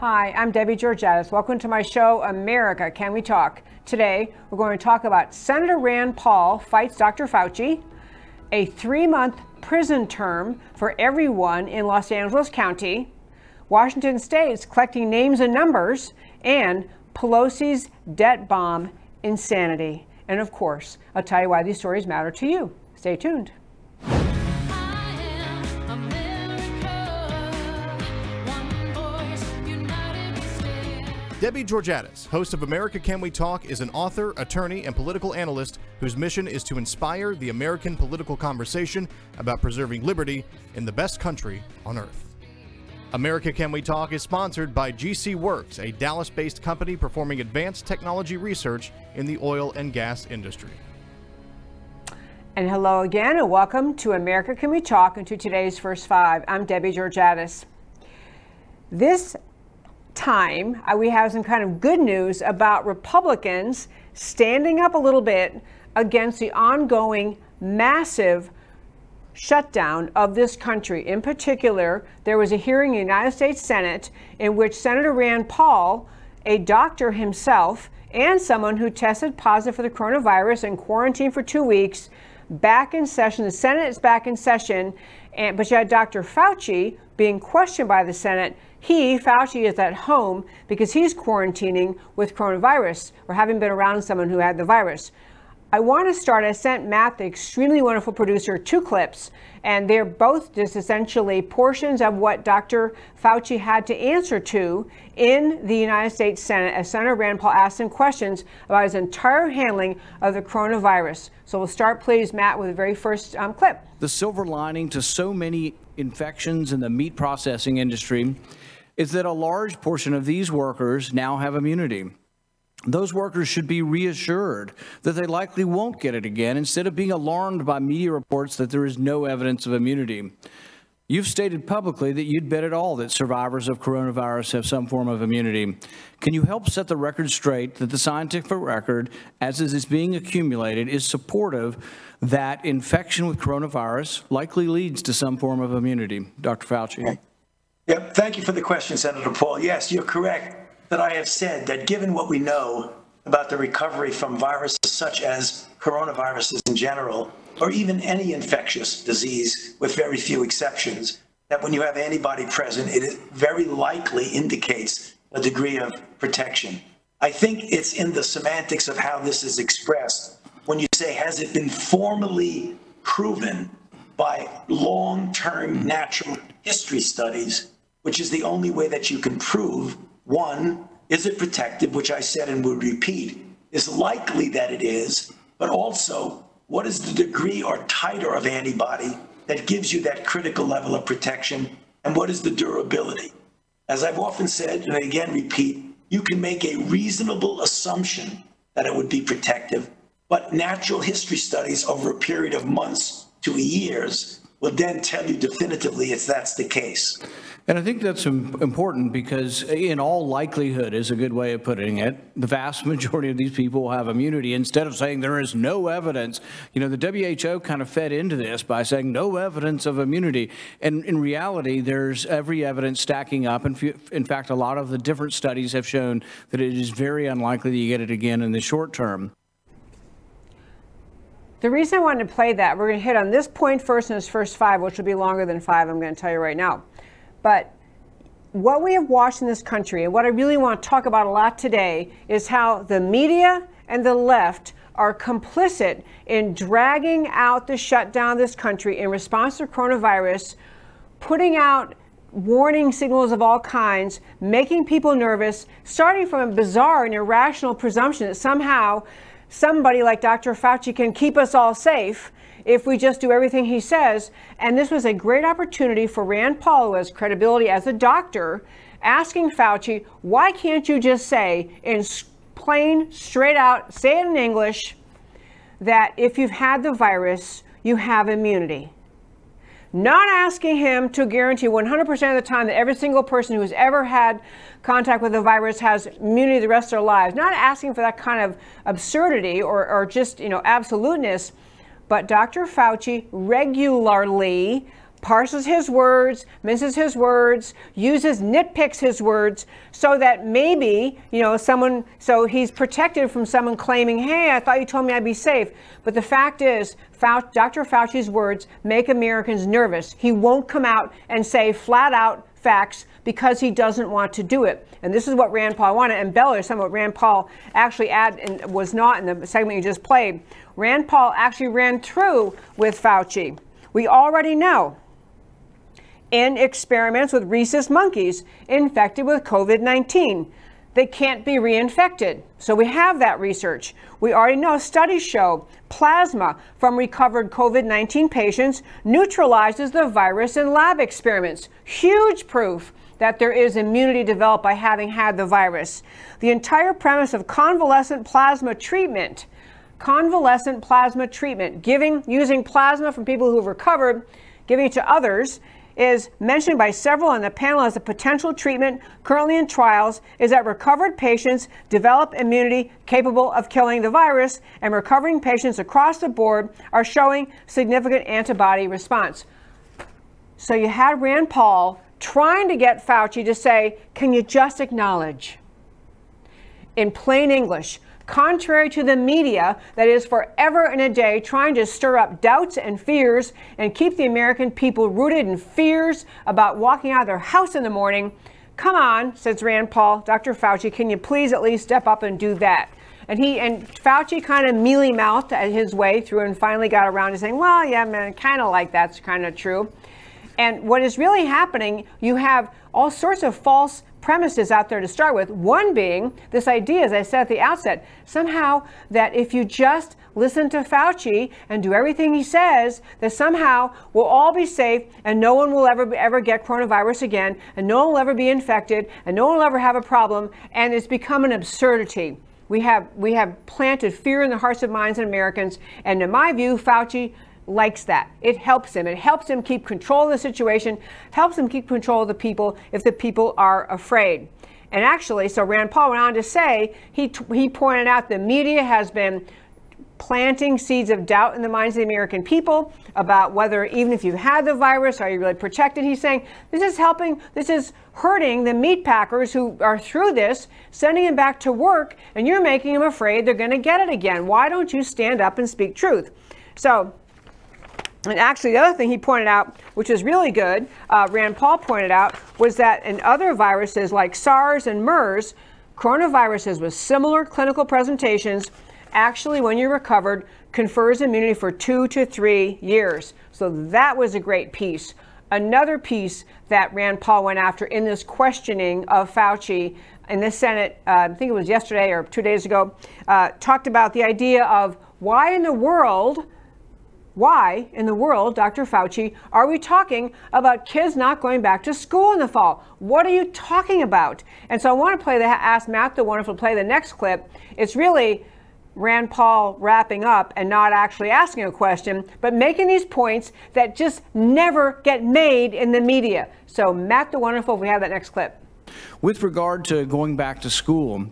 Hi, I'm Debbie Georgatos. Welcome to my show, America Can We Talk? Today, we're going to talk about Senator Rand Paul fights Dr. Fauci, a three month prison term for everyone in Los Angeles County, Washington State's collecting names and numbers, and Pelosi's debt bomb insanity. And of course, I'll tell you why these stories matter to you. Stay tuned. Debbie Georgatos, host of America Can We Talk, is an author, attorney, and political analyst whose mission is to inspire the American political conversation about preserving liberty in the best country on earth. America Can We Talk is sponsored by GC Works, a Dallas based company performing advanced technology research in the oil and gas industry. And hello again, and welcome to America Can We Talk and to today's First Five. I'm Debbie Georgatos. This time, uh, we have some kind of good news about Republicans standing up a little bit against the ongoing massive shutdown of this country. In particular, there was a hearing in the United States Senate in which Senator Rand Paul, a doctor himself, and someone who tested positive for the coronavirus and quarantined for two weeks, back in session. The Senate is back in session, and, but you had Dr. Fauci being questioned by the Senate he, Fauci, is at home because he's quarantining with coronavirus or having been around someone who had the virus. I want to start. I sent Matt, the extremely wonderful producer, two clips, and they're both just essentially portions of what Dr. Fauci had to answer to in the United States Senate as Senator Rand Paul asked him questions about his entire handling of the coronavirus. So we'll start, please, Matt, with the very first um, clip. The silver lining to so many infections in the meat processing industry is that a large portion of these workers now have immunity. Those workers should be reassured that they likely won't get it again instead of being alarmed by media reports that there is no evidence of immunity. You've stated publicly that you'd bet it all that survivors of coronavirus have some form of immunity. Can you help set the record straight that the scientific record, as it is being accumulated, is supportive that infection with coronavirus likely leads to some form of immunity? Dr. Fauci. Yep. Thank you for the question, Senator Paul. Yes, you're correct that I have said that given what we know about the recovery from viruses such as coronaviruses in general, or even any infectious disease with very few exceptions, that when you have antibody present, it very likely indicates a degree of protection. I think it's in the semantics of how this is expressed when you say, has it been formally proven by long term natural history studies which is the only way that you can prove one, is it protective, which I said and would repeat, is likely that it is, but also what is the degree or titer of antibody that gives you that critical level of protection, and what is the durability? As I've often said, and I again repeat, you can make a reasonable assumption that it would be protective, but natural history studies over a period of months to years will then tell you definitively if that's the case. And I think that's important because, eh, in all likelihood, is a good way of putting it. The vast majority of these people will have immunity. Instead of saying there is no evidence, you know, the WHO kind of fed into this by saying no evidence of immunity. And in reality, there's every evidence stacking up. And in fact, a lot of the different studies have shown that it is very unlikely that you get it again in the short term. The reason I wanted to play that, we're going to hit on this point first in this first five, which will be longer than five, I'm going to tell you right now. But what we have watched in this country, and what I really want to talk about a lot today, is how the media and the left are complicit in dragging out the shutdown of this country in response to coronavirus, putting out warning signals of all kinds, making people nervous, starting from a bizarre and irrational presumption that somehow somebody like Dr. Fauci can keep us all safe if we just do everything he says. And this was a great opportunity for Rand Paul, who has credibility as a doctor, asking Fauci, why can't you just say in plain, straight out, say it in English, that if you've had the virus, you have immunity? Not asking him to guarantee 100% of the time that every single person who has ever had contact with the virus has immunity the rest of their lives, not asking for that kind of absurdity or, or just, you know, absoluteness. But Dr. Fauci regularly parses his words, misses his words, uses nitpicks his words so that maybe, you know, someone, so he's protected from someone claiming, hey, I thought you told me I'd be safe. But the fact is, Dr. Fauci's words make Americans nervous. He won't come out and say flat out facts because he doesn't want to do it. And this is what Rand Paul, wanted. want to embellish some of what Rand Paul actually add and was not in the segment you just played. Rand Paul actually ran through with Fauci. We already know in experiments with rhesus monkeys infected with COVID 19. They can't be reinfected. So we have that research. We already know studies show plasma from recovered COVID 19 patients neutralizes the virus in lab experiments. Huge proof that there is immunity developed by having had the virus. The entire premise of convalescent plasma treatment, convalescent plasma treatment, giving using plasma from people who've recovered, giving it to others is mentioned by several on the panel as a potential treatment currently in trials is that recovered patients develop immunity capable of killing the virus, and recovering patients across the board are showing significant antibody response. So you had Rand Paul trying to get Fauci to say, Can you just acknowledge? In plain English, contrary to the media that is forever and a day trying to stir up doubts and fears and keep the American people rooted in fears about walking out of their house in the morning. Come on, says Rand Paul, Dr. Fauci, can you please at least step up and do that? And he and Fauci kind of mealy mouthed his way through and finally got around to saying, well, yeah, man, kind of like that's kind of true. And what is really happening, you have all sorts of false premises out there to start with. One being this idea, as I said at the outset, somehow that if you just listen to Fauci and do everything he says, that somehow we'll all be safe and no one will ever ever get coronavirus again, and no one will ever be infected, and no one will ever have a problem, and it's become an absurdity. We have we have planted fear in the hearts and minds of Americans, and in my view, Fauci likes that. It helps him. It helps him keep control of the situation, helps him keep control of the people if the people are afraid. And actually, so Rand Paul went on to say, he, he pointed out the media has been planting seeds of doubt in the minds of the American people about whether, even if you had the virus, are you really protected? He's saying this is helping, this is hurting the meat packers who are through this, sending them back to work, and you're making them afraid they're going to get it again. Why don't you stand up and speak truth? So, and actually, the other thing he pointed out, which is really good, uh, Rand Paul pointed out, was that in other viruses like SARS and MERS, coronaviruses with similar clinical presentations actually, when you're recovered, confers immunity for two to three years. So that was a great piece. Another piece that Rand Paul went after in this questioning of Fauci in the Senate, uh, I think it was yesterday or two days ago, uh, talked about the idea of why in the world why in the world, Dr. Fauci, are we talking about kids not going back to school in the fall? What are you talking about? And so I want to play the ask Matt the Wonderful play the next clip. It's really Rand Paul wrapping up and not actually asking a question, but making these points that just never get made in the media. So Matt the Wonderful, if we have that next clip. With regard to going back to school,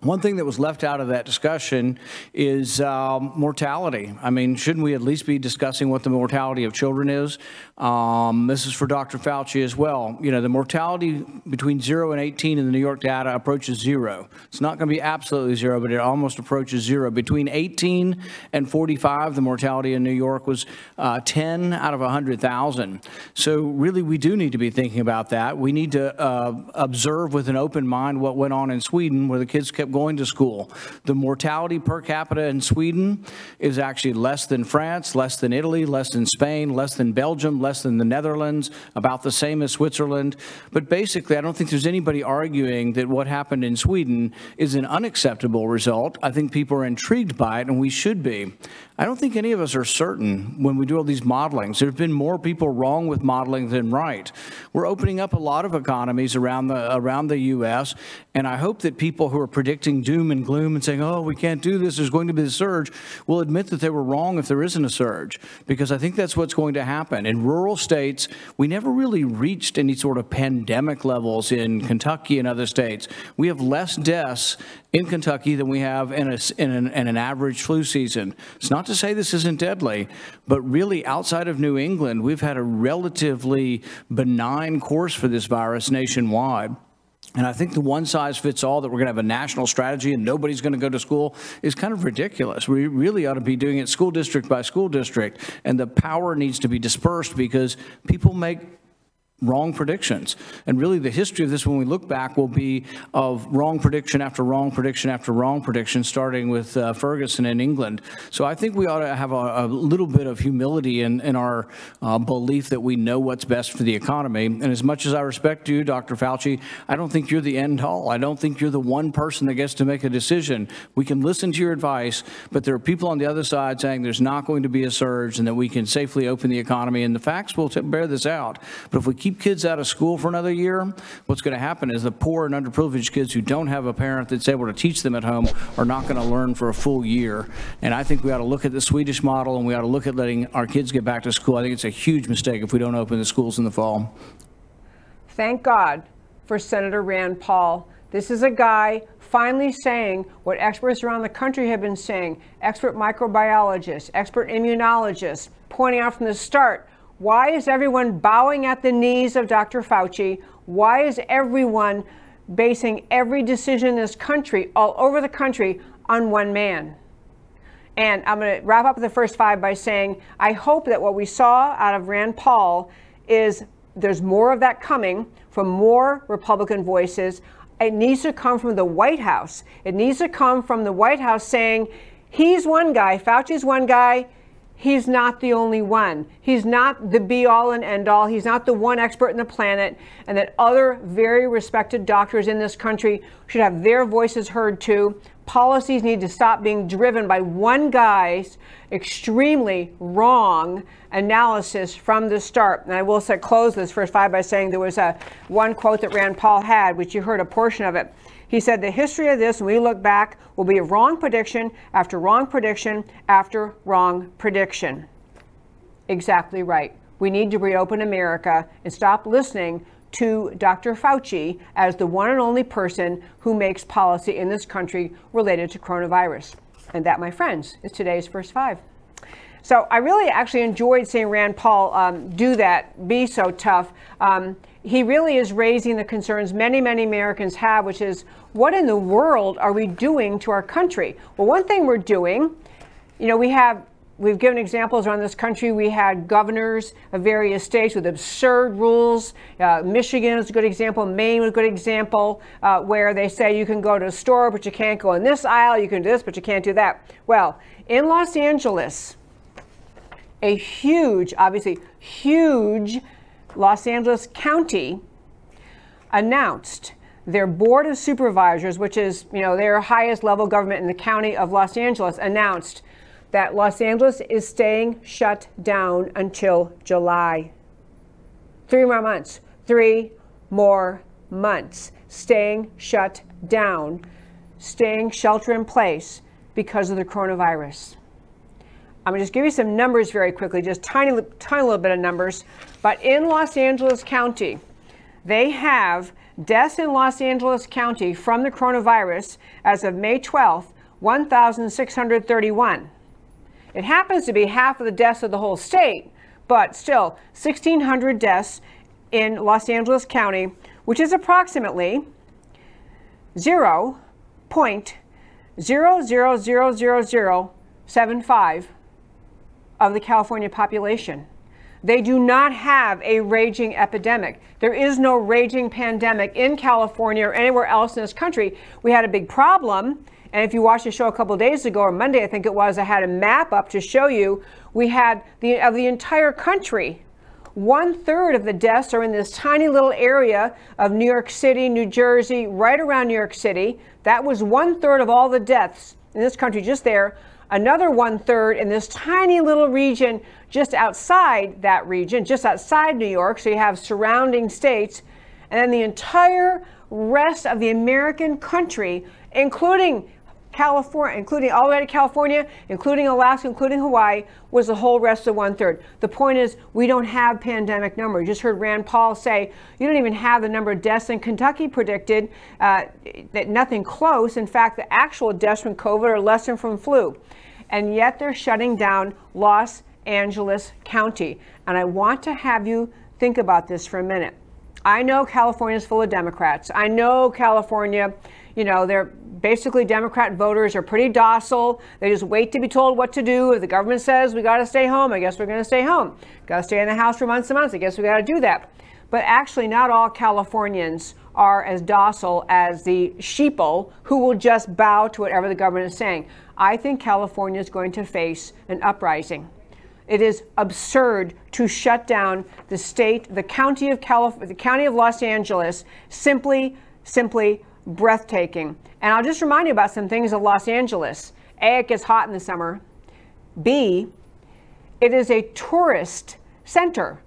one thing that was left out of that discussion is um, mortality. I mean, shouldn't we at least be discussing what the mortality of children is? Um, this is for Dr. Fauci as well. You know, the mortality between 0 and 18 in the New York data approaches zero. It's not going to be absolutely zero, but it almost approaches zero. Between 18 and 45, the mortality in New York was uh, 10 out of 100,000. So, really, we do need to be thinking about that. We need to uh, observe with an open mind what went on in Sweden, where the kids kept going to school. The mortality per capita in Sweden is actually less than France, less than Italy, less than Spain, less than Belgium, less than the Netherlands, about the same as Switzerland. But basically, I don't think there's anybody arguing that what happened in Sweden is an unacceptable result. I think people are intrigued by it, and we should be. I don't think any of us are certain when we do all these modelings. There have been more people wrong with modeling than right. We're opening up a lot of economies around the around the U.S., and I hope that people who are predicting doom and gloom and saying, oh, we can't do this, there's going to be a surge, will admit that they were wrong if there isn't a surge, because I think that's what's going to happen. In rural states, we never really reached any sort of pandemic levels in Kentucky and other states. We have less deaths in Kentucky than we have in, a, in, an, in an average flu season. It's not to say this isn't deadly, but really outside of New England, we've had a relatively benign course for this virus nationwide. And I think the one size fits all that we're going to have a national strategy and nobody's going to go to school is kind of ridiculous. We really ought to be doing it school district by school district. And the power needs to be dispersed because people make wrong predictions. And really, the history of this, when we look back, will be of wrong prediction after wrong prediction after wrong prediction, starting with uh, Ferguson in England. So I think we ought to have a, a little bit of humility in, in our uh, belief that we know what's best for the economy. And as much as I respect you, Dr. Fauci, I don't think you're the end all. I don't think you're the one person that gets to make a decision. We can listen to your advice, but there are people on the other side saying there's not going to be a surge and that we can safely open the economy. And the facts will bear this out. But if we keep keep kids out of school for another year, what's going to happen is the poor and underprivileged kids who don't have a parent that's able to teach them at home are not going to learn for a full year. And I think we ought to look at the Swedish model and we ought to look at letting our kids get back to school. I think it's a huge mistake if we don't open the schools in the fall. Thank God for Senator Rand Paul. This is a guy finally saying what experts around the country have been saying expert microbiologists, expert immunologists, pointing out from the start why is everyone bowing at the knees of Dr. Fauci? Why is everyone basing every decision in this country, all over the country, on one man? And I'm going to wrap up the first five by saying I hope that what we saw out of Rand Paul is there's more of that coming from more Republican voices. It needs to come from the White House. It needs to come from the White House saying, he's one guy, Fauci's one guy, he's not the only one. He's not the be all and end all. He's not the one expert in the planet, and that other very respected doctors in this country should have their voices heard too. Policies need to stop being driven by one guy's extremely wrong analysis from the start. And I will say, close this first five by saying there was a one quote that Rand Paul had, which you heard a portion of it. He said the history of this, when we look back, will be a wrong prediction after wrong prediction after wrong prediction. Exactly right. We need to reopen America and stop listening to Dr. Fauci as the one and only person who makes policy in this country related to coronavirus. And that, my friends, is today's first five. So I really actually enjoyed seeing Rand Paul um, do that, be so tough. Um, he really is raising the concerns many, many Americans have, which is what in the world are we doing to our country? Well, one thing we're doing, you know, we have we've given examples around this country. We had governors of various states with absurd rules. Uh, Michigan is a good example. Maine was a good example uh, where they say you can go to a store, but you can't go in this aisle. You can do this, but you can't do that. Well, in Los Angeles, a huge, obviously huge Los Angeles County announced their board of supervisors, which is, you know, their highest level government in the county of Los Angeles, announced that Los Angeles is staying shut down until July. Three more months. Three more months. Staying shut down, staying shelter in place because of the coronavirus. I'm going to just give you some numbers very quickly, just tiny, tiny little bit of numbers. But in Los Angeles County, they have deaths in Los Angeles County from the coronavirus as of May 12th, 1,631. It happens to be half of the deaths of the whole state, but still 1,600 deaths in Los Angeles County, which is approximately 0.0000075 of the California population. They do not have a raging epidemic. There is no raging pandemic in California or anywhere else in this country. We had a big problem. And if you watched the show a couple days ago, or Monday, I think it was, I had a map up to show you we had the of the entire country. One third of the deaths are in this tiny little area of New York City, New Jersey, right around New York City. That was one third of all the deaths in this country just there another one third in this tiny little region just outside that region, just outside New York. So you have surrounding states. And then the entire rest of the American country, including California, including all the way to California, including Alaska, including Hawaii, was the whole rest of one third. The point is, we don't have pandemic numbers. You just heard Rand Paul say you don't even have the number of deaths in Kentucky predicted, uh, that nothing close. In fact, the actual deaths from COVID are less than from flu. And yet they're shutting down Los Angeles County. And I want to have you think about this for a minute. I know California is full of Democrats. I know California, you know, they're basically Democrat voters are pretty docile. They just wait to be told what to do. If the government says we got to stay home, I guess we're going to stay home. Got to stay in the house for months and months. I guess we got to do that. But actually, not all Californians are as docile as the sheeple who will just bow to whatever the government is saying. I think California is going to face an uprising. It is absurd to shut down the state, the county of Calif- the county of Los Angeles, simply, simply breathtaking. And I'll just remind you about some things of Los Angeles. A, it gets hot in the summer. B, it is a tourist center.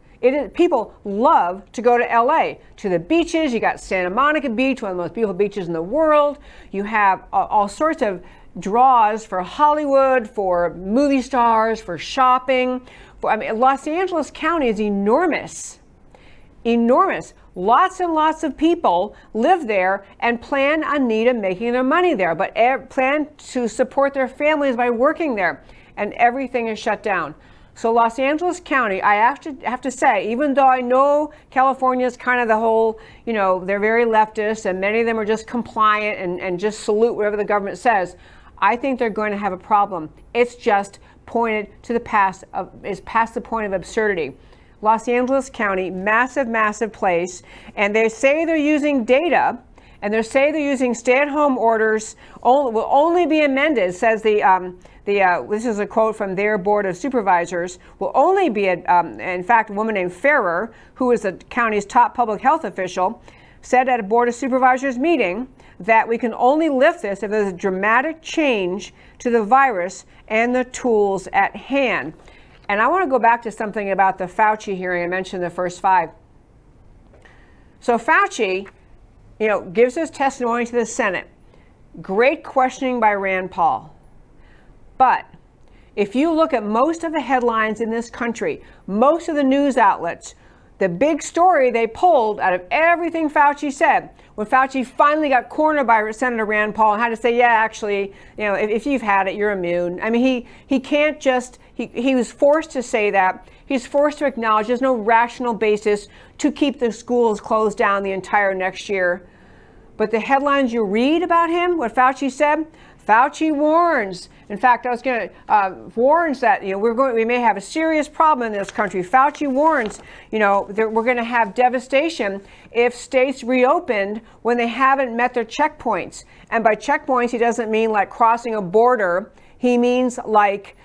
People love to go to LA, to the beaches. You got Santa Monica Beach, one of the most beautiful beaches in the world. You have all sorts of draws for Hollywood, for movie stars, for shopping. I mean, Los Angeles County is enormous, enormous. Lots and lots of people live there and plan on NETA making their money there, but plan to support their families by working there, and everything is shut down. So Los Angeles County, I have to have to say, even though I know California is kind of the whole, you know, they're very leftist and many of them are just compliant and, and just salute whatever the government says. I think they're going to have a problem. It's just pointed to the past of is past the point of absurdity. Los Angeles County, massive, massive place, and they say they're using data, and they say they're using stay-at-home orders only, will only be amended. Says the um, the uh, this is a quote from their board of supervisors will only be um, in fact a woman named Ferrer, who is the county's top public health official, said at a board of supervisors meeting that we can only lift this if there's a dramatic change to the virus and the tools at hand. And I want to go back to something about the Fauci hearing I mentioned the first five. So Fauci, you know, gives his testimony to the Senate. Great questioning by Rand Paul. But if you look at most of the headlines in this country, most of the news outlets, the big story they pulled out of everything Fauci said, when Fauci finally got cornered by Senator Rand Paul and had to say, yeah, actually, you know, if, if you've had it, you're immune. I mean, he, he can't just, he, he was forced to say that. He's forced to acknowledge there's no rational basis to keep the schools closed down the entire next year. But the headlines you read about him, what Fauci said, Fauci warns. In fact, I was going to uh, warns that you know we're going we may have a serious problem in this country. Fauci warns you know that we're going to have devastation if states reopened when they haven't met their checkpoints. And by checkpoints, he doesn't mean like crossing a border. He means like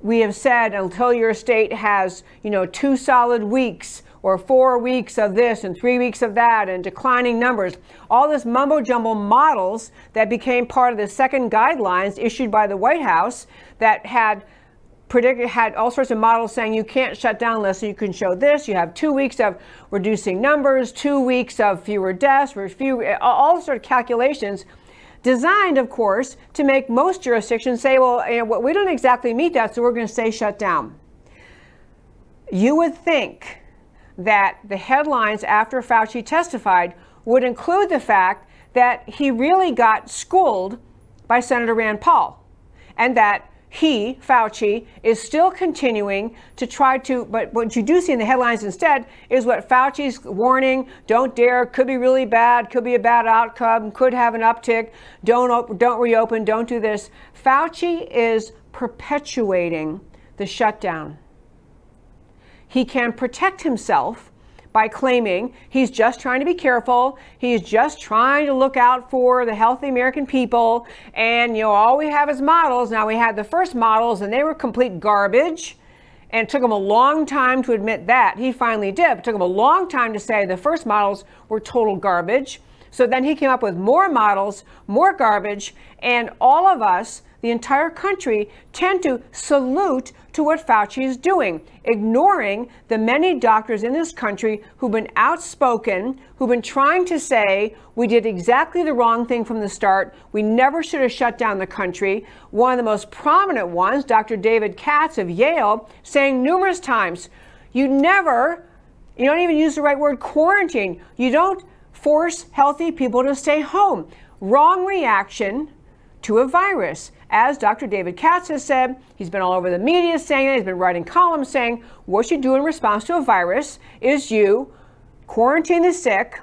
we have said until your state has you know two solid weeks or four weeks of this and three weeks of that and declining numbers. All this mumbo jumbo models that became part of the second guidelines issued by the White House that had predicted had all sorts of models saying you can't shut down unless you can show this. You have two weeks of reducing numbers, two weeks of fewer deaths, few all sort of calculations designed, of course, to make most jurisdictions say, well, you know, we don't exactly meet that, so we're going to stay shut down. You would think that the headlines after Fauci testified would include the fact that he really got schooled by Senator Rand Paul and that he, Fauci, is still continuing to try to, but what you do see in the headlines instead is what Fauci's warning, don't dare, could be really bad, could be a bad outcome, could have an uptick, don't, don't reopen, don't do this. Fauci is perpetuating the shutdown. He can protect himself by claiming he's just trying to be careful. He's just trying to look out for the healthy American people. And, you know, all we have is models. Now, we had the first models, and they were complete garbage. And it took him a long time to admit that. He finally did. It took him a long time to say the first models were total garbage. So then he came up with more models, more garbage, and all of us the entire country tend to salute to what Fauci is doing, ignoring the many doctors in this country who've been outspoken, who've been trying to say we did exactly the wrong thing from the start. We never should have shut down the country. One of the most prominent ones, Dr. David Katz of Yale, saying numerous times, you never, you don't even use the right word quarantine. You don't force healthy people to stay home. Wrong reaction to a virus. As Dr. David Katz has said, he's been all over the media saying it, he's been writing columns saying what you do in response to a virus is you quarantine the sick,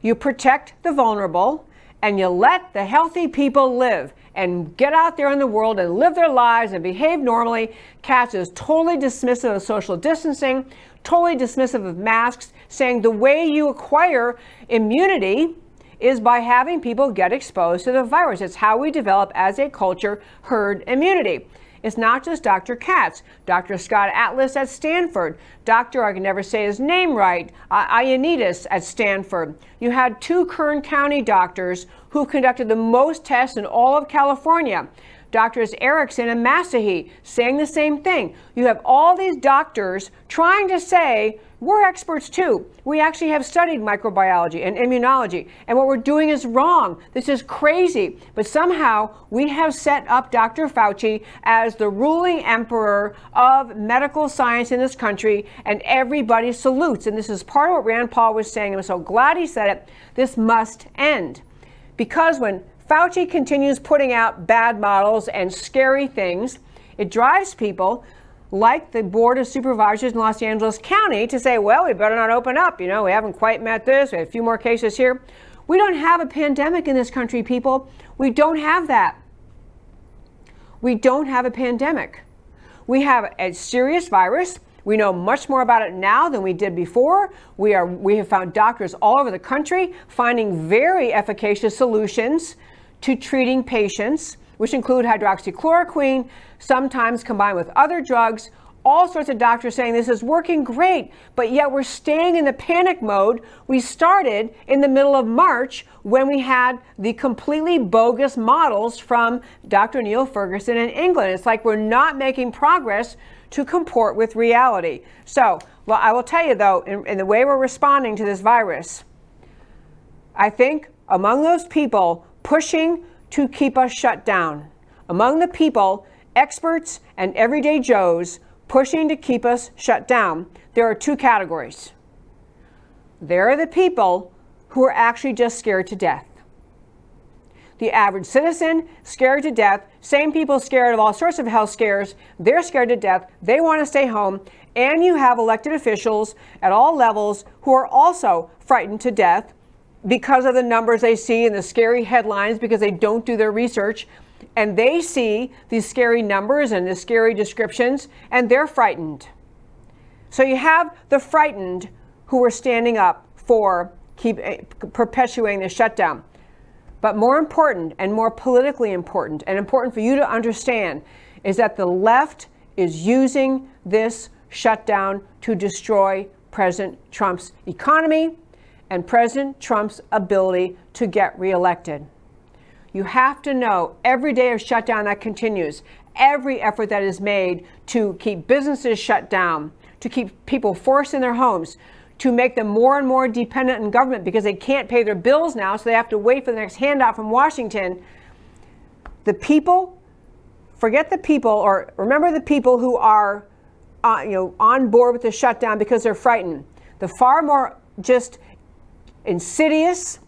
you protect the vulnerable, and you let the healthy people live and get out there in the world and live their lives and behave normally. Katz is totally dismissive of social distancing, totally dismissive of masks, saying the way you acquire immunity is by having people get exposed to the virus. It's how we develop as a culture herd immunity. It's not just Dr. Katz, Dr. Scott Atlas at Stanford, Dr. I can never say his name right, Ioannidis at Stanford. You had two Kern County doctors who conducted the most tests in all of California. Doctors Erickson and Massihi saying the same thing. You have all these doctors trying to say, we're experts too. We actually have studied microbiology and immunology, and what we're doing is wrong. This is crazy. But somehow we have set up Dr. Fauci as the ruling emperor of medical science in this country, and everybody salutes. And this is part of what Rand Paul was saying. I'm so glad he said it. This must end. Because when Fauci continues putting out bad models and scary things. It drives people like the Board of Supervisors in Los Angeles County to say, well, we better not open up. You know, we haven't quite met this. We have a few more cases here. We don't have a pandemic in this country, people. We don't have that. We don't have a pandemic. We have a serious virus. We know much more about it now than we did before. We, are, we have found doctors all over the country finding very efficacious solutions to treating patients, which include hydroxychloroquine, sometimes combined with other drugs. All sorts of doctors saying this is working great, but yet we're staying in the panic mode we started in the middle of March when we had the completely bogus models from Dr. Neil Ferguson in England. It's like we're not making progress to comport with reality. So, well, I will tell you though, in, in the way we're responding to this virus, I think among those people pushing to keep us shut down. Among the people, experts and everyday Joes pushing to keep us shut down, there are two categories. There are the people who are actually just scared to death. The average citizen scared to death, same people scared of all sorts of health scares, they're scared to death, they want to stay home, and you have elected officials at all levels who are also frightened to death because of the numbers they see and the scary headlines because they don't do their research and they see these scary numbers and the scary descriptions and they're frightened. So you have the frightened who are standing up for keep eh, perpetuating the shutdown. But more important and more politically important and important for you to understand is that the left is using this shutdown to destroy President Trump's economy and President Trump's ability to get reelected. You have to know every day of shutdown that continues, every effort that is made to keep businesses shut down, to keep people forced in their homes, to make them more and more dependent on government because they can't pay their bills now, so they have to wait for the next handout from Washington. The people, forget the people, or remember the people who are, uh, you know, on board with the shutdown because they're frightened. The far more just insidious,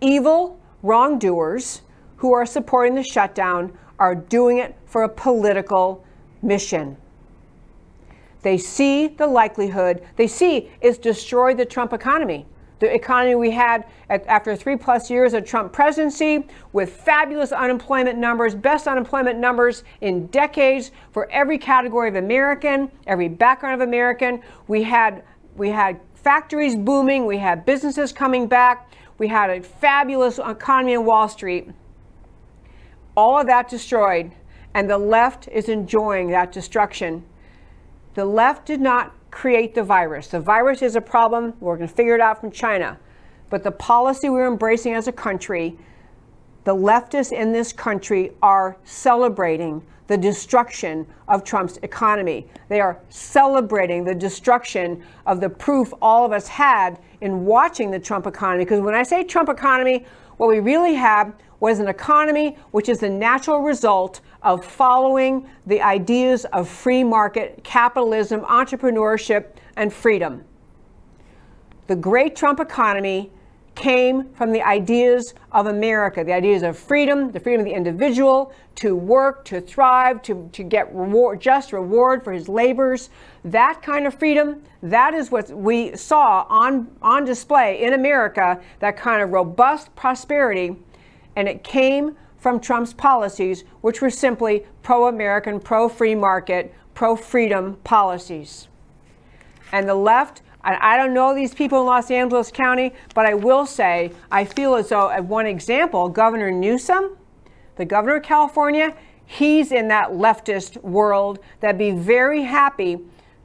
evil wrongdoers who are supporting the shutdown are doing it for a political mission. They see the likelihood, they see it's destroyed the Trump economy. The economy we had at, after three plus years of Trump presidency with fabulous unemployment numbers, best unemployment numbers in decades for every category of American, every background of American. We had, we had factories booming, we had businesses coming back, we had a fabulous economy in Wall Street. All of that destroyed, and the left is enjoying that destruction. The left did not create the virus. The virus is a problem. We're going to figure it out from China. But the policy we're embracing as a country, the leftists in this country are celebrating the destruction of Trump's economy. They are celebrating the destruction of the proof all of us had in watching the Trump economy. Because when I say Trump economy, what we really have was an economy which is the natural result of following the ideas of free market capitalism, entrepreneurship, and freedom. The great Trump economy came from the ideas of America, the ideas of freedom, the freedom of the individual to work, to thrive, to, to get reward, just reward for his labors. That kind of freedom, that is what we saw on, on display in America, that kind of robust prosperity. And it came from Trump's policies, which were simply pro American, pro free market, pro freedom policies. And the left I don't know these people in Los Angeles County, but I will say I feel as though, at one example, Governor Newsom, the governor of California, he's in that leftist world that'd be very happy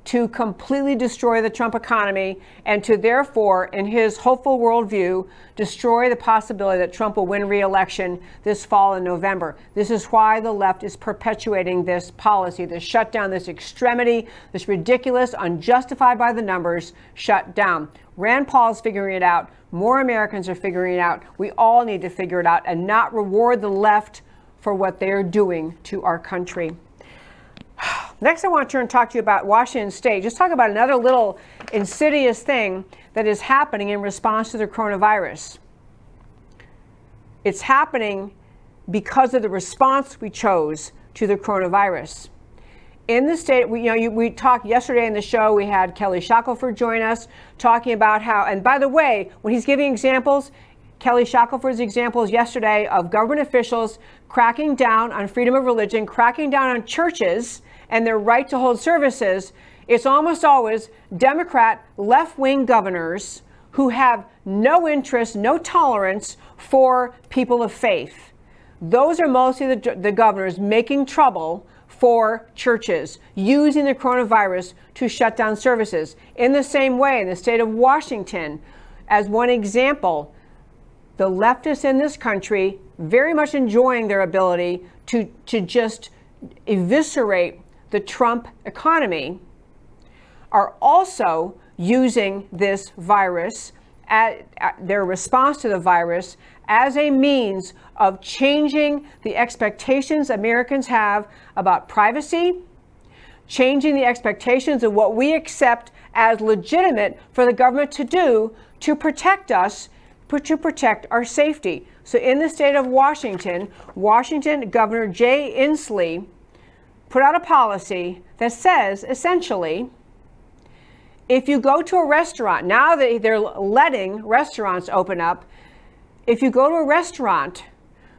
to completely destroy the Trump economy and to therefore, in his hopeful worldview, destroy the possibility that Trump will win re-election this fall in November. This is why the left is perpetuating this policy, this shutdown, this extremity, this ridiculous, unjustified by the numbers shutdown. Rand Paul is figuring it out. More Americans are figuring it out. We all need to figure it out and not reward the left for what they are doing to our country. Next, I want to turn and talk to you about Washington State. Just talk about another little insidious thing that is happening in response to the coronavirus. It's happening because of the response we chose to the coronavirus. In the state, we, you know, you, we talked yesterday in the show, we had Kelly Shackelford join us talking about how, and by the way, when he's giving examples, Kelly Shackelford's examples yesterday of government officials cracking down on freedom of religion, cracking down on churches and their right to hold services, it's almost always Democrat left wing governors who have no interest, no tolerance for people of faith. Those are mostly the, the governors making trouble for churches, using the coronavirus to shut down services. In the same way, in the state of Washington, as one example, the leftists in this country very much enjoying their ability to, to just eviscerate the Trump economy are also using this virus, at, at their response to the virus, as a means of changing the expectations Americans have about privacy, changing the expectations of what we accept as legitimate for the government to do to protect us, to protect our safety. So, in the state of Washington, Washington Governor Jay Inslee put out a policy that says essentially if you go to a restaurant, now that they're letting restaurants open up, if you go to a restaurant,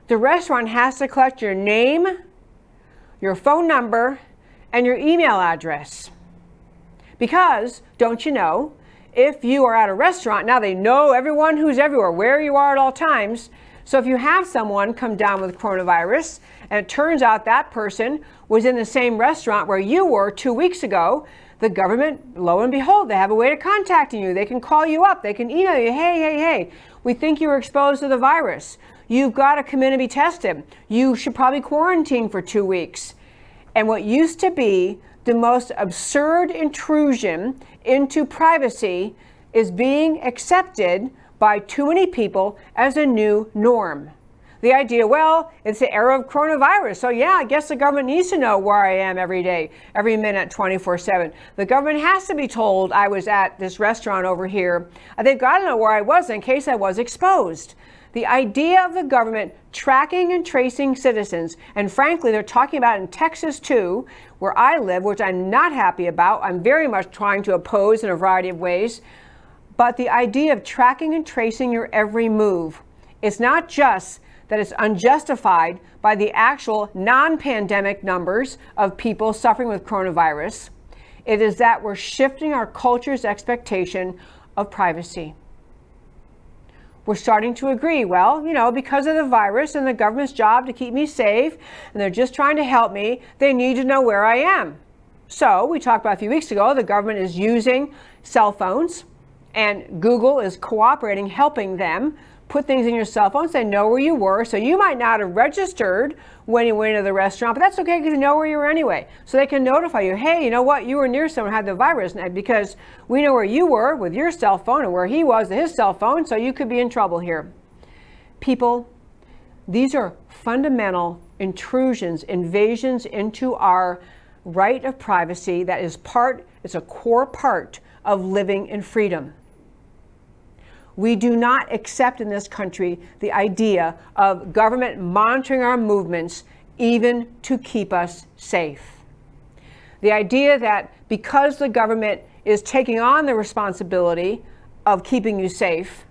the restaurant has to collect your name, your phone number, and your email address. Because, don't you know, if you are at a restaurant, now they know everyone who's everywhere, where you are at all times. So if you have someone come down with coronavirus, and it turns out that person was in the same restaurant where you were two weeks ago, the government, lo and behold, they have a way to contacting you. They can call you up, they can email you, hey, hey, hey, we think you were exposed to the virus. You've got to come in and be tested. You should probably quarantine for two weeks. And what used to be the most absurd intrusion into privacy is being accepted by too many people as a new norm the idea, well, it's the era of coronavirus. So, yeah, I guess the government needs to know where I am every day, every minute, 24 7. The government has to be told I was at this restaurant over here. Uh, they've got to know where I was in case I was exposed. The idea of the government tracking and tracing citizens, and frankly, they're talking about in Texas too, where I live, which I'm not happy about. I'm very much trying to oppose in a variety of ways. But the idea of tracking and tracing your every move is not just that is unjustified by the actual non pandemic numbers of people suffering with coronavirus. It is that we're shifting our culture's expectation of privacy. We're starting to agree, well, you know, because of the virus and the government's job to keep me safe, and they're just trying to help me, they need to know where I am. So, we talked about a few weeks ago, the government is using cell phones And Google is cooperating, helping them put things in your cell phone they know where you were. So you might not have registered when you went into the restaurant, but that's okay because you know where you were anyway. So they can notify you, hey, you know what, you were near someone who had the virus, and because we know where you were with your cell phone and where he was with his cell phone, so you could be in trouble here. People, these are fundamental intrusions, invasions into our right of privacy that is part, it's a core part of living in freedom. We do not accept in this country the idea of government monitoring our movements even to keep us safe. The idea that because the government is taking on the responsibility of keeping you safe,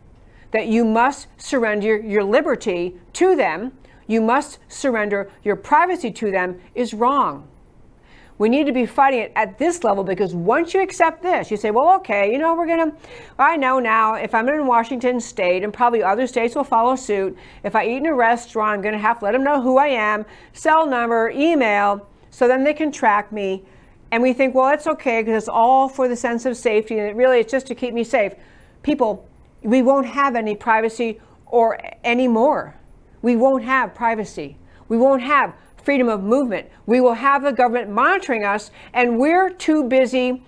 that you must surrender your liberty to them, you must surrender your privacy to them, is wrong. We need to be fighting it at this level because once you accept this, you say, well, okay, you know, we're going to, I know now if I'm in Washington state and probably other states will follow suit, if I eat in a restaurant, I'm going to have to let them know who I am, cell number, email, so then they can track me. And we think, well, it's okay because it's all for the sense of safety and it really it's just to keep me safe. People, we won't have any privacy or any more. We won't have privacy. We won't have freedom of movement. We will have the government monitoring us, and we're too busy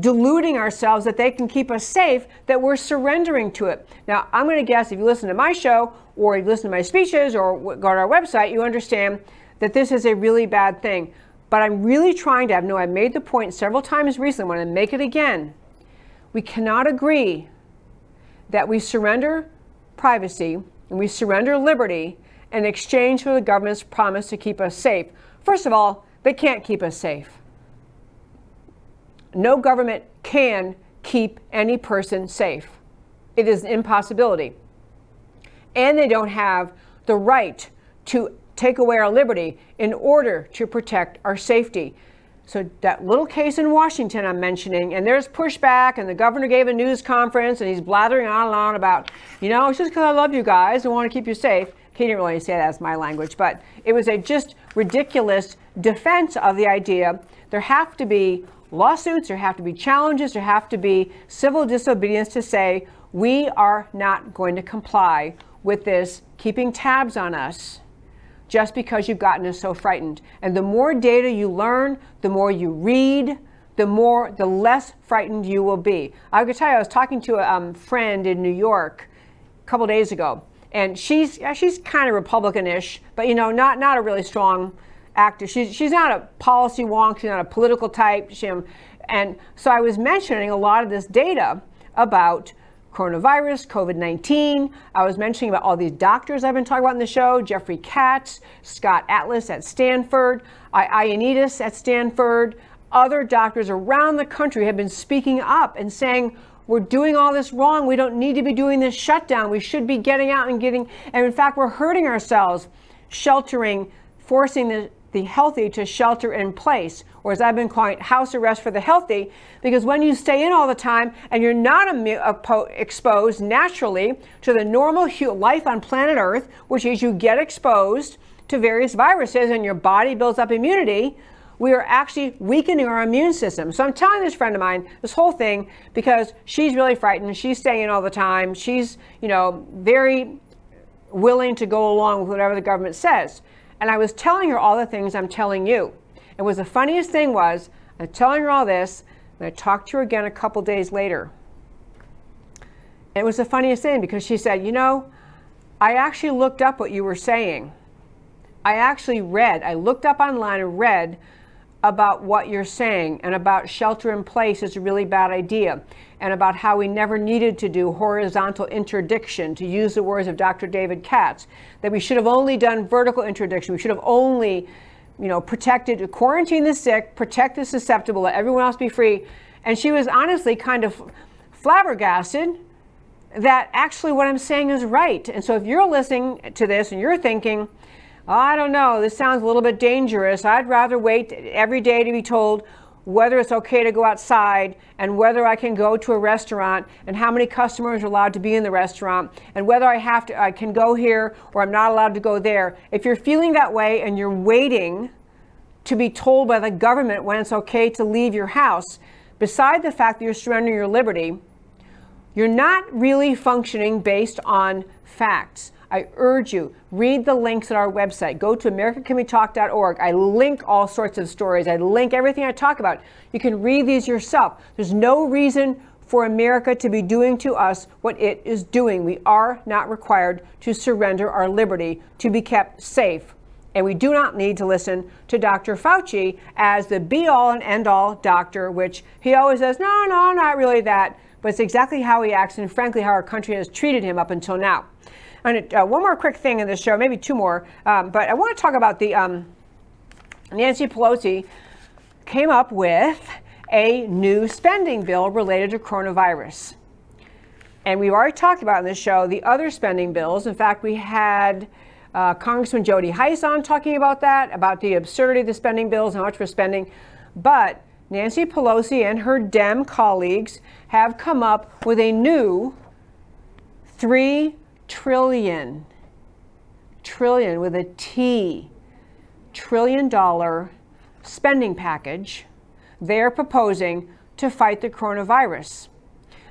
deluding ourselves that they can keep us safe that we're surrendering to it. Now, I'm going to guess if you listen to my show or you listen to my speeches or go to our website, you understand that this is a really bad thing. But I'm really trying to, I know I've made the point several times recently, I want to make it again. We cannot agree that we surrender privacy and we surrender liberty in exchange for the government's promise to keep us safe. First of all, they can't keep us safe. No government can keep any person safe. It is an impossibility. And they don't have the right to take away our liberty in order to protect our safety. So, that little case in Washington I'm mentioning, and there's pushback, and the governor gave a news conference, and he's blathering on and on about, you know, it's just because I love you guys and want to keep you safe. He didn't really say that as my language, but it was a just ridiculous defense of the idea there have to be lawsuits, there have to be challenges, there have to be civil disobedience to say we are not going to comply with this keeping tabs on us just because you've gotten us so frightened. And the more data you learn, the more you read, the more, the less frightened you will be. I could tell you, I was talking to a um, friend in New York a couple days ago, and she's she's kind of Republican-ish, but you know, not not a really strong actor. She's she's not a policy wonk. She's not a political type. She, um, and so I was mentioning a lot of this data about coronavirus, COVID 19. I was mentioning about all these doctors I've been talking about in the show Jeffrey Katz, Scott Atlas at Stanford, Ioannidis at Stanford. Other doctors around the country have been speaking up and saying, we're doing all this wrong. We don't need to be doing this shutdown. We should be getting out and getting, and in fact, we're hurting ourselves, sheltering, forcing the, the healthy to shelter in place, or as I've been calling it, house arrest for the healthy, because when you stay in all the time and you're not exposed naturally to the normal life on planet Earth, which is you get exposed to various viruses and your body builds up immunity, we are actually weakening our immune system. So I'm telling this friend of mine this whole thing because she's really frightened. She's staying all the time. She's, you know, very willing to go along with whatever the government says. And I was telling her all the things I'm telling you. And was the funniest thing was I'm telling her all this, and I talked to her again a couple days later. It was the funniest thing because she said, you know, I actually looked up what you were saying. I actually read, I looked up online and read about what you're saying and about shelter in place is a really bad idea and about how we never needed to do horizontal interdiction, to use the words of Dr. David Katz, that we should have only done vertical interdiction. We should have only, you know, protected, quarantine the sick, protect the susceptible, let everyone else be free. And she was honestly kind of flabbergasted that actually what I'm saying is right. And so if you're listening to this and you're thinking, I don't know, this sounds a little bit dangerous. I'd rather wait every day to be told whether it's okay to go outside and whether I can go to a restaurant and how many customers are allowed to be in the restaurant and whether I have to I can go here or I'm not allowed to go there. If you're feeling that way and you're waiting to be told by the government when it's okay to leave your house, beside the fact that you're surrendering your liberty, You're not really functioning based on facts. I urge you, read the links at our website. Go to americacanwetalk.org. I link all sorts of stories. I link everything I talk about. You can read these yourself. There's no reason for America to be doing to us what it is doing. We are not required to surrender our liberty to be kept safe. And we do not need to listen to Dr. Fauci as the be all and end all doctor, which he always says, no, no, not really that. But it's exactly how he acts and, frankly, how our country has treated him up until now. And uh, one more quick thing in this show, maybe two more, um, but I want to talk about the um, Nancy Pelosi came up with a new spending bill related to coronavirus. And we've already talked about in this show the other spending bills. In fact, we had uh, Congressman Jody Hice on talking about that, about the absurdity of the spending bills, how much we're spending. But Nancy Pelosi and her Dem colleagues have come up with a new three trillion, trillion with a T, trillion dollar spending package they're proposing to fight the coronavirus.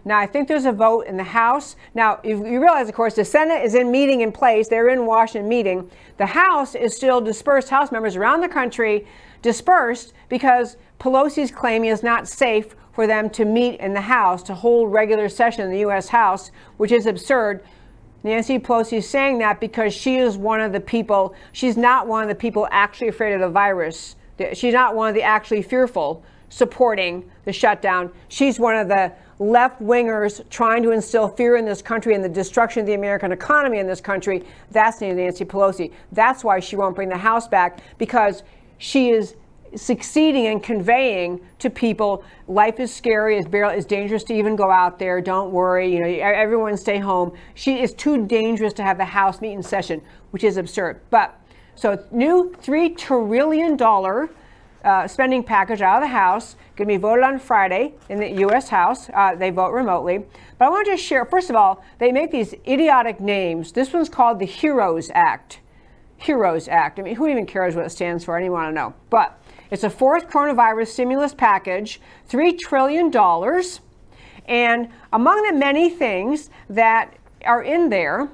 Now, I think there's a vote in the House. Now, you realize, of course, the Senate is in meeting in place. They're in Washington meeting. The House is still dispersed, House members around the country dispersed because Pelosi's claiming it's not safe for them to meet in the House, to hold regular session in the U.S. House, which is absurd. Nancy Pelosi is saying that because she is one of the people, she's not one of the people actually afraid of the virus. She's not one of the actually fearful supporting the shutdown. She's one of the left wingers trying to instill fear in this country and the destruction of the American economy in this country. That's Nancy Pelosi. That's why she won't bring the House back because she is succeeding in conveying to people life is scary it's, barely, it's dangerous to even go out there don't worry you know everyone stay home. She is too dangerous to have the house meet in session which is absurd. But so new three trillion dollar uh, spending package out of the house going to be voted on friday in the u.s house uh, they vote remotely. But i want to just share first of all they make these idiotic names. This one's called the heroes act. Heroes act. I mean who even cares what it stands for? Anyone want to know? But it's a fourth coronavirus stimulus package, $3 trillion. And among the many things that are in there,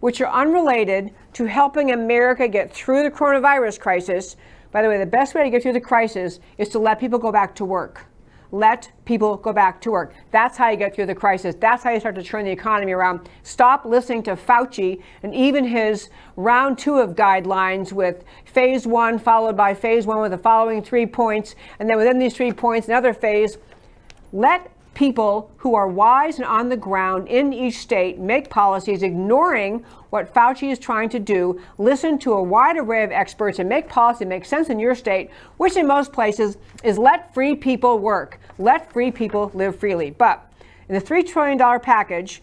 which are unrelated to helping America get through the coronavirus crisis, by the way, the best way to get through the crisis is to let people go back to work let people go back to work. That's how you get through the crisis. That's how you start to turn the economy around. Stop listening to Fauci and even his round two of guidelines with phase one followed by phase one with the following three points, and then within these three points, another phase. Let people who are wise and on the ground in each state make policies ignoring what Fauci is trying to do, listen to a wide array of experts and make policy makes sense in your state, which in most places is let free people work, let free people live freely. But in the $3 trillion package,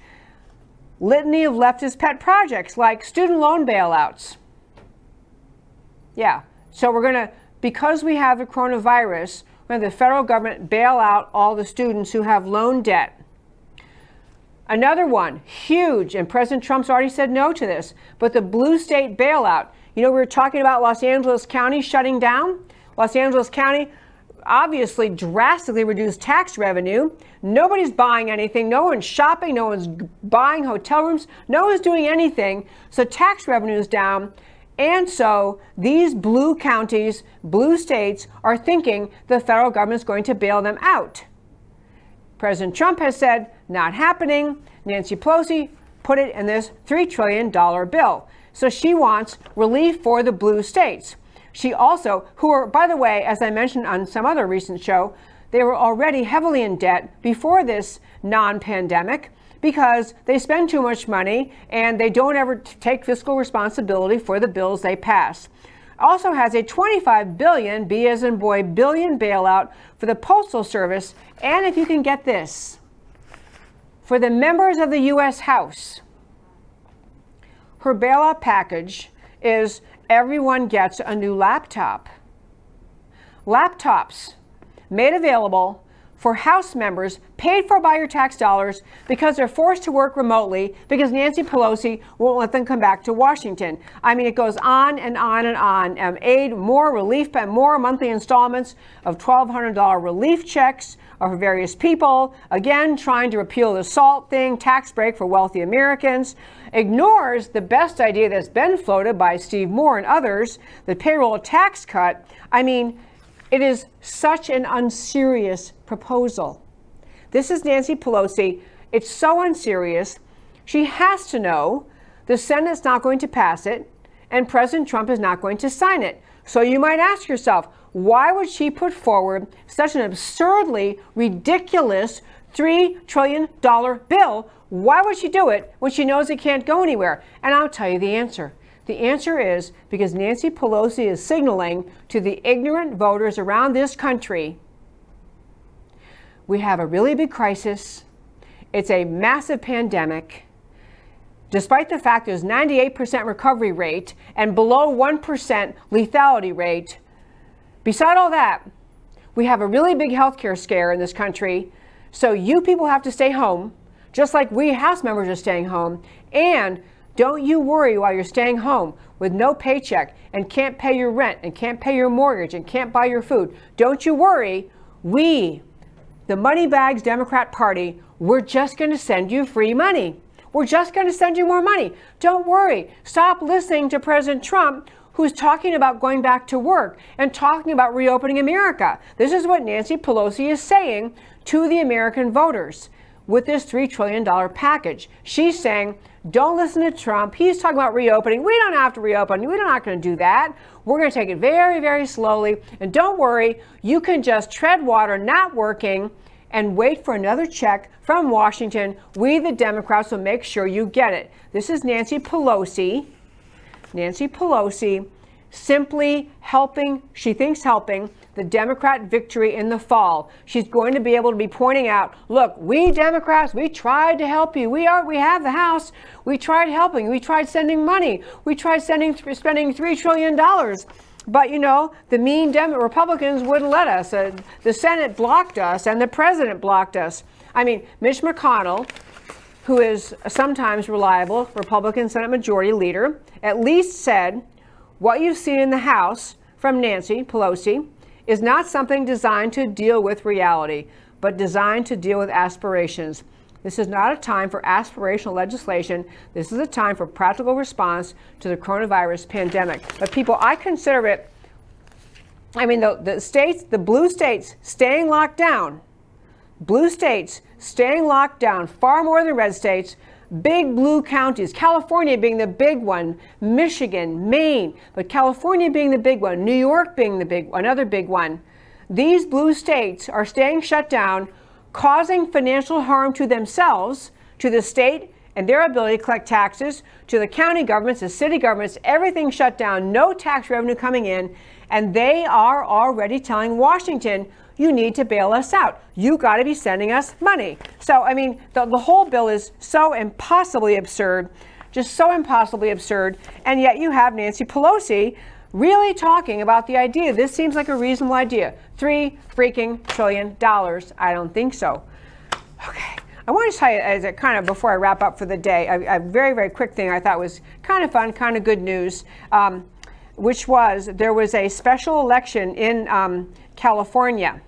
litany of leftist pet projects like student loan bailouts. Yeah, so we're going to, because we have the coronavirus, when the federal government bail out all the students who have loan debt. Another one, huge, and President Trump's already said no to this, but the blue state bailout. You know, we were talking about Los Angeles County shutting down. Los Angeles County obviously drastically reduced tax revenue. Nobody's buying anything. No one's shopping. No one's buying hotel rooms. No one's doing anything. So tax revenue is down. And so these blue counties, blue states, are thinking the federal government is going to bail them out. President Trump has said, not happening. Nancy Pelosi put it in this $3 trillion bill. So she wants relief for the blue states. She also, who are, by the way, as I mentioned on some other recent show, they were already heavily in debt before this non pandemic because they spend too much money and they don't ever take fiscal responsibility for the bills they pass. Also has a 25 billion, B as in boy, billion bailout for the Postal Service. And if you can get this, for the members of the U.S. House, her bailout package is everyone gets a new laptop. Laptops made available for House members paid for by your tax dollars because they're forced to work remotely because Nancy Pelosi won't let them come back to Washington. I mean, it goes on and on and on. Um, aid, more relief, more monthly installments of $1,200 relief checks for various people. Again, trying to repeal the SALT thing, tax break for wealthy Americans. Ignores the best idea that's been floated by Steve Moore and others, the payroll tax cut. I mean, it is such an unserious proposal. This is Nancy Pelosi. It's so unserious. She has to know the Senate's not going to pass it and President Trump is not going to sign it. So you might ask yourself, why would she put forward such an absurdly ridiculous $3 trillion bill? Why would she do it when she knows it can't go anywhere? And I'll tell you the answer. The answer is because Nancy Pelosi is signaling to the ignorant voters around this country we have a really big crisis. It's a massive pandemic. Despite the fact there's 98% recovery rate and below 1% lethality rate, beside all that, we have a really big healthcare scare in this country. So you people have to stay home, just like we House members are staying home. And don't you worry while you're staying home with no paycheck and can't pay your rent and can't pay your mortgage and can't buy your food. Don't you worry. We, the Moneybags Democrat Party, we're just going to send you free money. We're just going to send you more money. Don't worry. Stop listening to President Trump, who's talking about going back to work and talking about reopening America. This is what Nancy Pelosi is saying to the American voters with this $3 trillion package. She's saying, don't listen to Trump. He's talking about reopening. We don't have to reopen. We're not going to do that. We're going to take it very, very slowly. And don't worry, you can just tread water not working and wait for another check from Washington. We, the Democrats, will make sure you get it. This is Nancy Pelosi. Nancy Pelosi simply helping, she thinks helping, the Democrat victory in the fall. She's going to be able to be pointing out, look, we Democrats, we tried to help you. We are, we have the House. We tried helping. We tried sending money. We tried sending, spending three trillion dollars. But you know, the mean Dem- Republicans wouldn't let us. Uh, the Senate blocked us, and the president blocked us. I mean, Mitch McConnell, who is sometimes reliable Republican Senate Majority Leader, at least said, "What you've seen in the House from Nancy Pelosi is not something designed to deal with reality, but designed to deal with aspirations. This is not a time for aspirational legislation. This is a time for practical response to the coronavirus pandemic. But people, I consider it, I mean, the, the states, the blue states staying locked down, blue states staying locked down far more than red states big blue counties, California being the big one, Michigan, Maine, but California being the big one, New York being the big another big one. These blue states are staying shut down, causing financial harm to themselves, to the state and their ability to collect taxes, to the county governments, the city governments, everything shut down, no tax revenue coming in, and they are already telling Washington you need to bail us out. You got to be sending us money. So, I mean, the, the whole bill is so impossibly absurd, just so impossibly absurd. And yet you have Nancy Pelosi really talking about the idea. This seems like a reasonable idea. Three freaking trillion dollars. I don't think so. Okay. I want to tell you, as a kind of before I wrap up for the day, a, a very, very quick thing I thought was kind of fun, kind of good news, um, which was there was a special election in um, California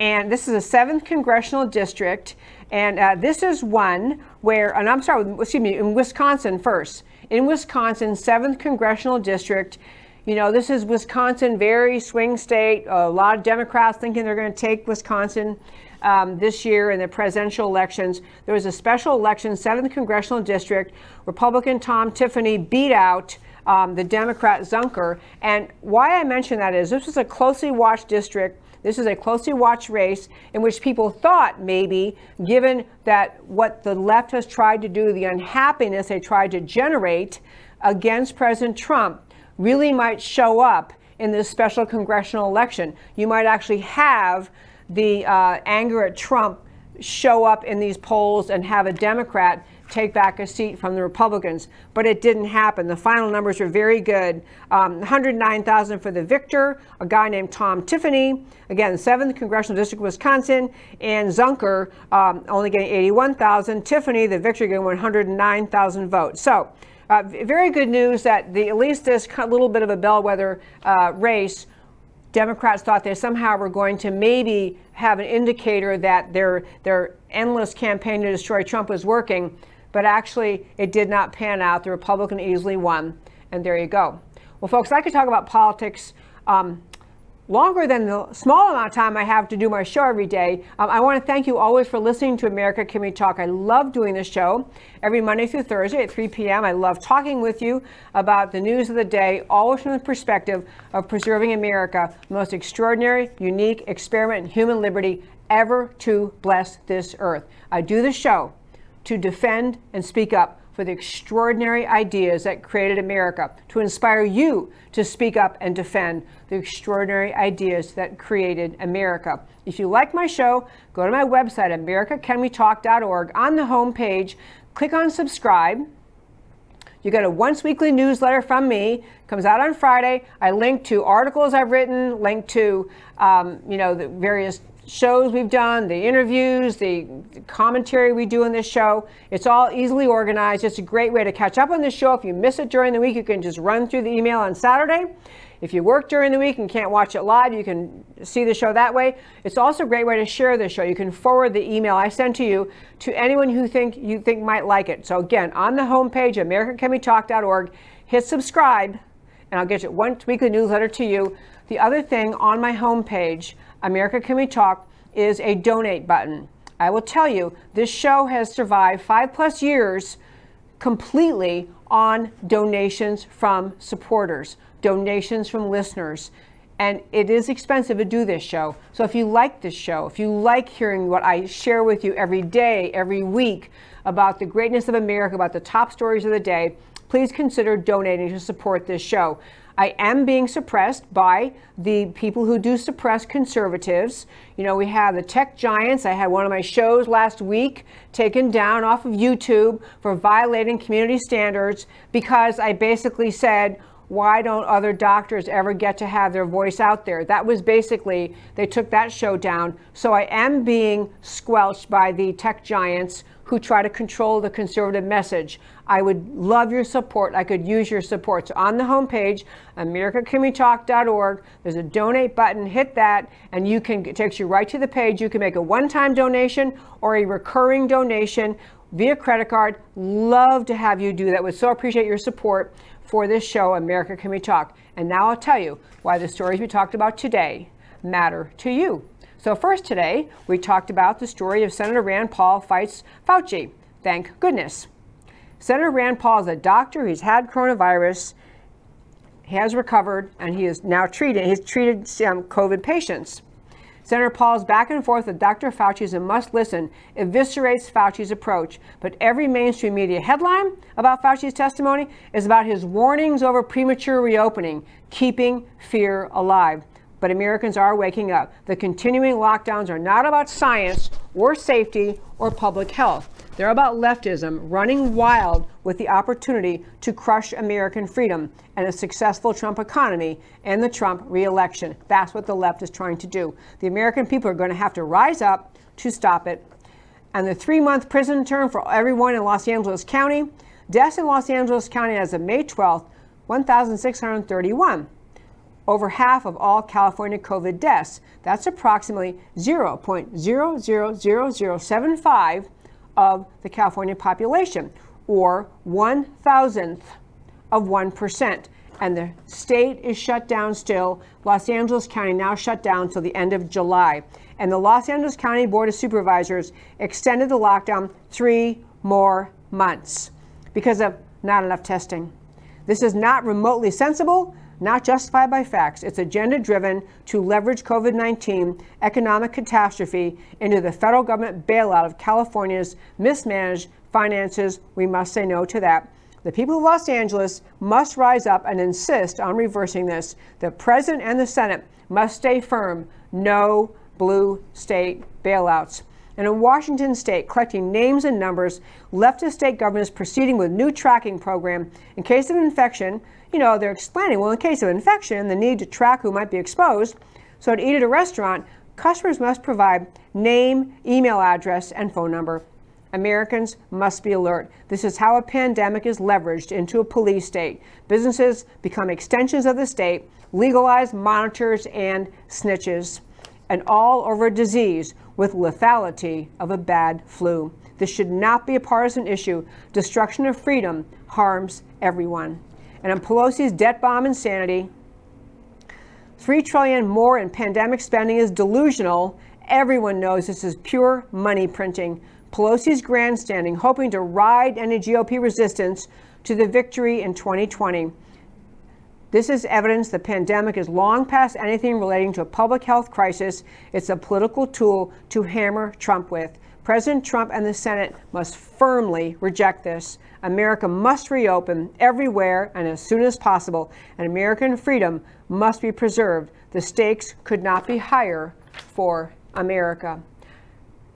and this is a seventh congressional district. And uh, this is one where, and I'm sorry, excuse me, in Wisconsin first. In Wisconsin, seventh congressional district. You know, this is Wisconsin, very swing state. A lot of Democrats thinking they're going to take Wisconsin um, this year in the presidential elections. There was a special election, seventh congressional district. Republican Tom Tiffany beat out um, the Democrat Zunker. And why I mention that is this was a closely watched district this is a closely watched race in which people thought maybe, given that what the left has tried to do, the unhappiness they tried to generate against President Trump, really might show up in this special congressional election. You might actually have the uh, anger at Trump show up in these polls and have a Democrat take back a seat from the Republicans, but it didn't happen. The final numbers were very good. Um, 109,000 for the victor, a guy named Tom Tiffany, again, 7th Congressional District, of Wisconsin, and Zunker um, only getting 81,000. Tiffany, the victor, getting 109,000 votes. So, uh, very good news that the, at least this little bit of a bellwether uh, race Democrats thought they somehow were going to maybe have an indicator that their their endless campaign to destroy Trump was working, but actually it did not pan out. The Republican easily won, and there you go. Well, folks, I could talk about politics. Um, longer than the small amount of time I have to do my show every day. Um, I want to thank you always for listening to America Can We Talk. I love doing this show every Monday through Thursday at 3 p.m. I love talking with you about the news of the day, always from the perspective of preserving America, the most extraordinary, unique experiment in human liberty ever to bless this earth. I do the show to defend and speak up for the extraordinary ideas that created America, to inspire you to speak up and defend the extraordinary ideas that created America. If you like my show, go to my website, americacanwetalk.org. On the home page, click on subscribe. You get a once weekly newsletter from me. Comes out on Friday. I link to articles I've written, link to um, you know the various shows we've done, the interviews, the commentary we do in this show. It's all easily organized. It's a great way to catch up on the show. If you miss it during the week, you can just run through the email on Saturday. If you work during the week and can't watch it live, you can see the show that way. It's also a great way to share the show. You can forward the email I send to you to anyone who think you think might like it. So again, on the homepage, AmericanCanWeTalk.org, hit subscribe, and I'll get you one weekly newsletter to you. The other thing on my homepage, America Can We Talk, is a donate button. I will tell you, this show has survived five plus years completely on donations from supporters, donations from listeners. And it is expensive to do this show. So if you like this show, if you like hearing what I share with you every day, every week about the greatness of America, about the top stories of the day, please consider donating to support this show. I am being suppressed by the people who do suppress conservatives. You know, we have the tech giants. I had one of my shows last week taken down off of YouTube for violating community standards because I basically said, why don't other doctors ever get to have their voice out there? That was basically, they took that show down. So I am being squelched by the tech giants who try to control the conservative message. I would love your support. I could use your support. So on the homepage, americacanwetalk.org, there's a donate button. Hit that, and you can it takes you right to the page. You can make a one-time donation or a recurring donation via credit card. Love to have you do that. Would so appreciate your support for this show, America Can We Talk. And now I'll tell you why the stories we talked about today matter to you. So, first today, we talked about the story of Senator Rand Paul fights Fauci. Thank goodness. Senator Rand Paul is a doctor. He's had coronavirus. He has recovered, and he is now treating. He's treated um, COVID patients. Senator Paul's back and forth with Dr. Fauci's a must listen eviscerates Fauci's approach. But every mainstream media headline about Fauci's testimony is about his warnings over premature reopening, keeping fear alive but Americans are waking up. The continuing lockdowns are not about science or safety or public health. They're about leftism running wild with the opportunity to crush American freedom and a successful Trump economy and the Trump reelection. That's what the left is trying to do. The American people are going to have to rise up to stop it. And the three month prison term for everyone in Los Angeles County, deaths in Los Angeles County as of May 12th, 1,631 over half of all California COVID deaths. That's approximately 0.000075 of the California population, or one thousandth of 1%. And the state is shut down still. Los Angeles County now shut down until the end of July. And the Los Angeles County Board of Supervisors extended the lockdown three more months because of not enough testing. This is not remotely sensible not justified by facts. It's agenda driven to leverage COVID 19 economic catastrophe into the federal government bailout of California's mismanaged finances. We must say no to that. The people of Los Angeles must rise up and insist on reversing this. The president and the Senate must stay firm no blue state bailouts. And in Washington state, collecting names and numbers, leftist state government is proceeding with new tracking program. In case of infection, you know, they're explaining, well, in case of infection, the need to track who might be exposed. So to eat at a restaurant, customers must provide name, email address, and phone number. Americans must be alert. This is how a pandemic is leveraged into a police state. Businesses become extensions of the state, legalize monitors and snitches, and all over a disease with lethality of a bad flu. This should not be a partisan issue. Destruction of freedom harms everyone. And on Pelosi's debt bomb insanity, 3 trillion more in pandemic spending is delusional. Everyone knows this is pure money printing. Pelosi's grandstanding, hoping to ride any GOP resistance to the victory in 2020. This is evidence the pandemic is long past anything relating to a public health crisis. It's a political tool to hammer Trump with. President Trump and the Senate must firmly reject this. America must reopen everywhere and as soon as possible, and American freedom must be preserved. The stakes could not be higher for America.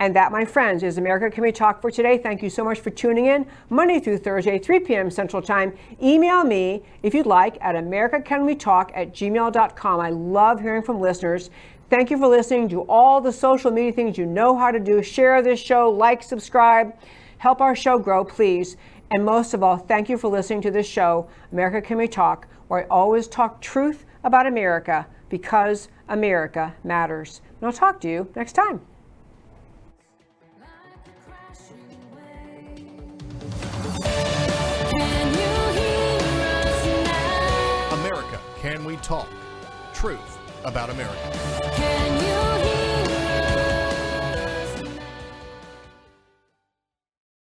And that, my friends, is America Can We Talk for today. Thank you so much for tuning in Monday through Thursday, 3 p.m. Central Time. Email me if you'd like at americacanwetalk at gmail.com. I love hearing from listeners. Thank you for listening. Do all the social media things you know how to do. Share this show, like, subscribe, help our show grow, please. And most of all, thank you for listening to this show, America Can We Talk, where I always talk truth about America because America matters. And I'll talk to you next time. America, can we talk? Truth about America.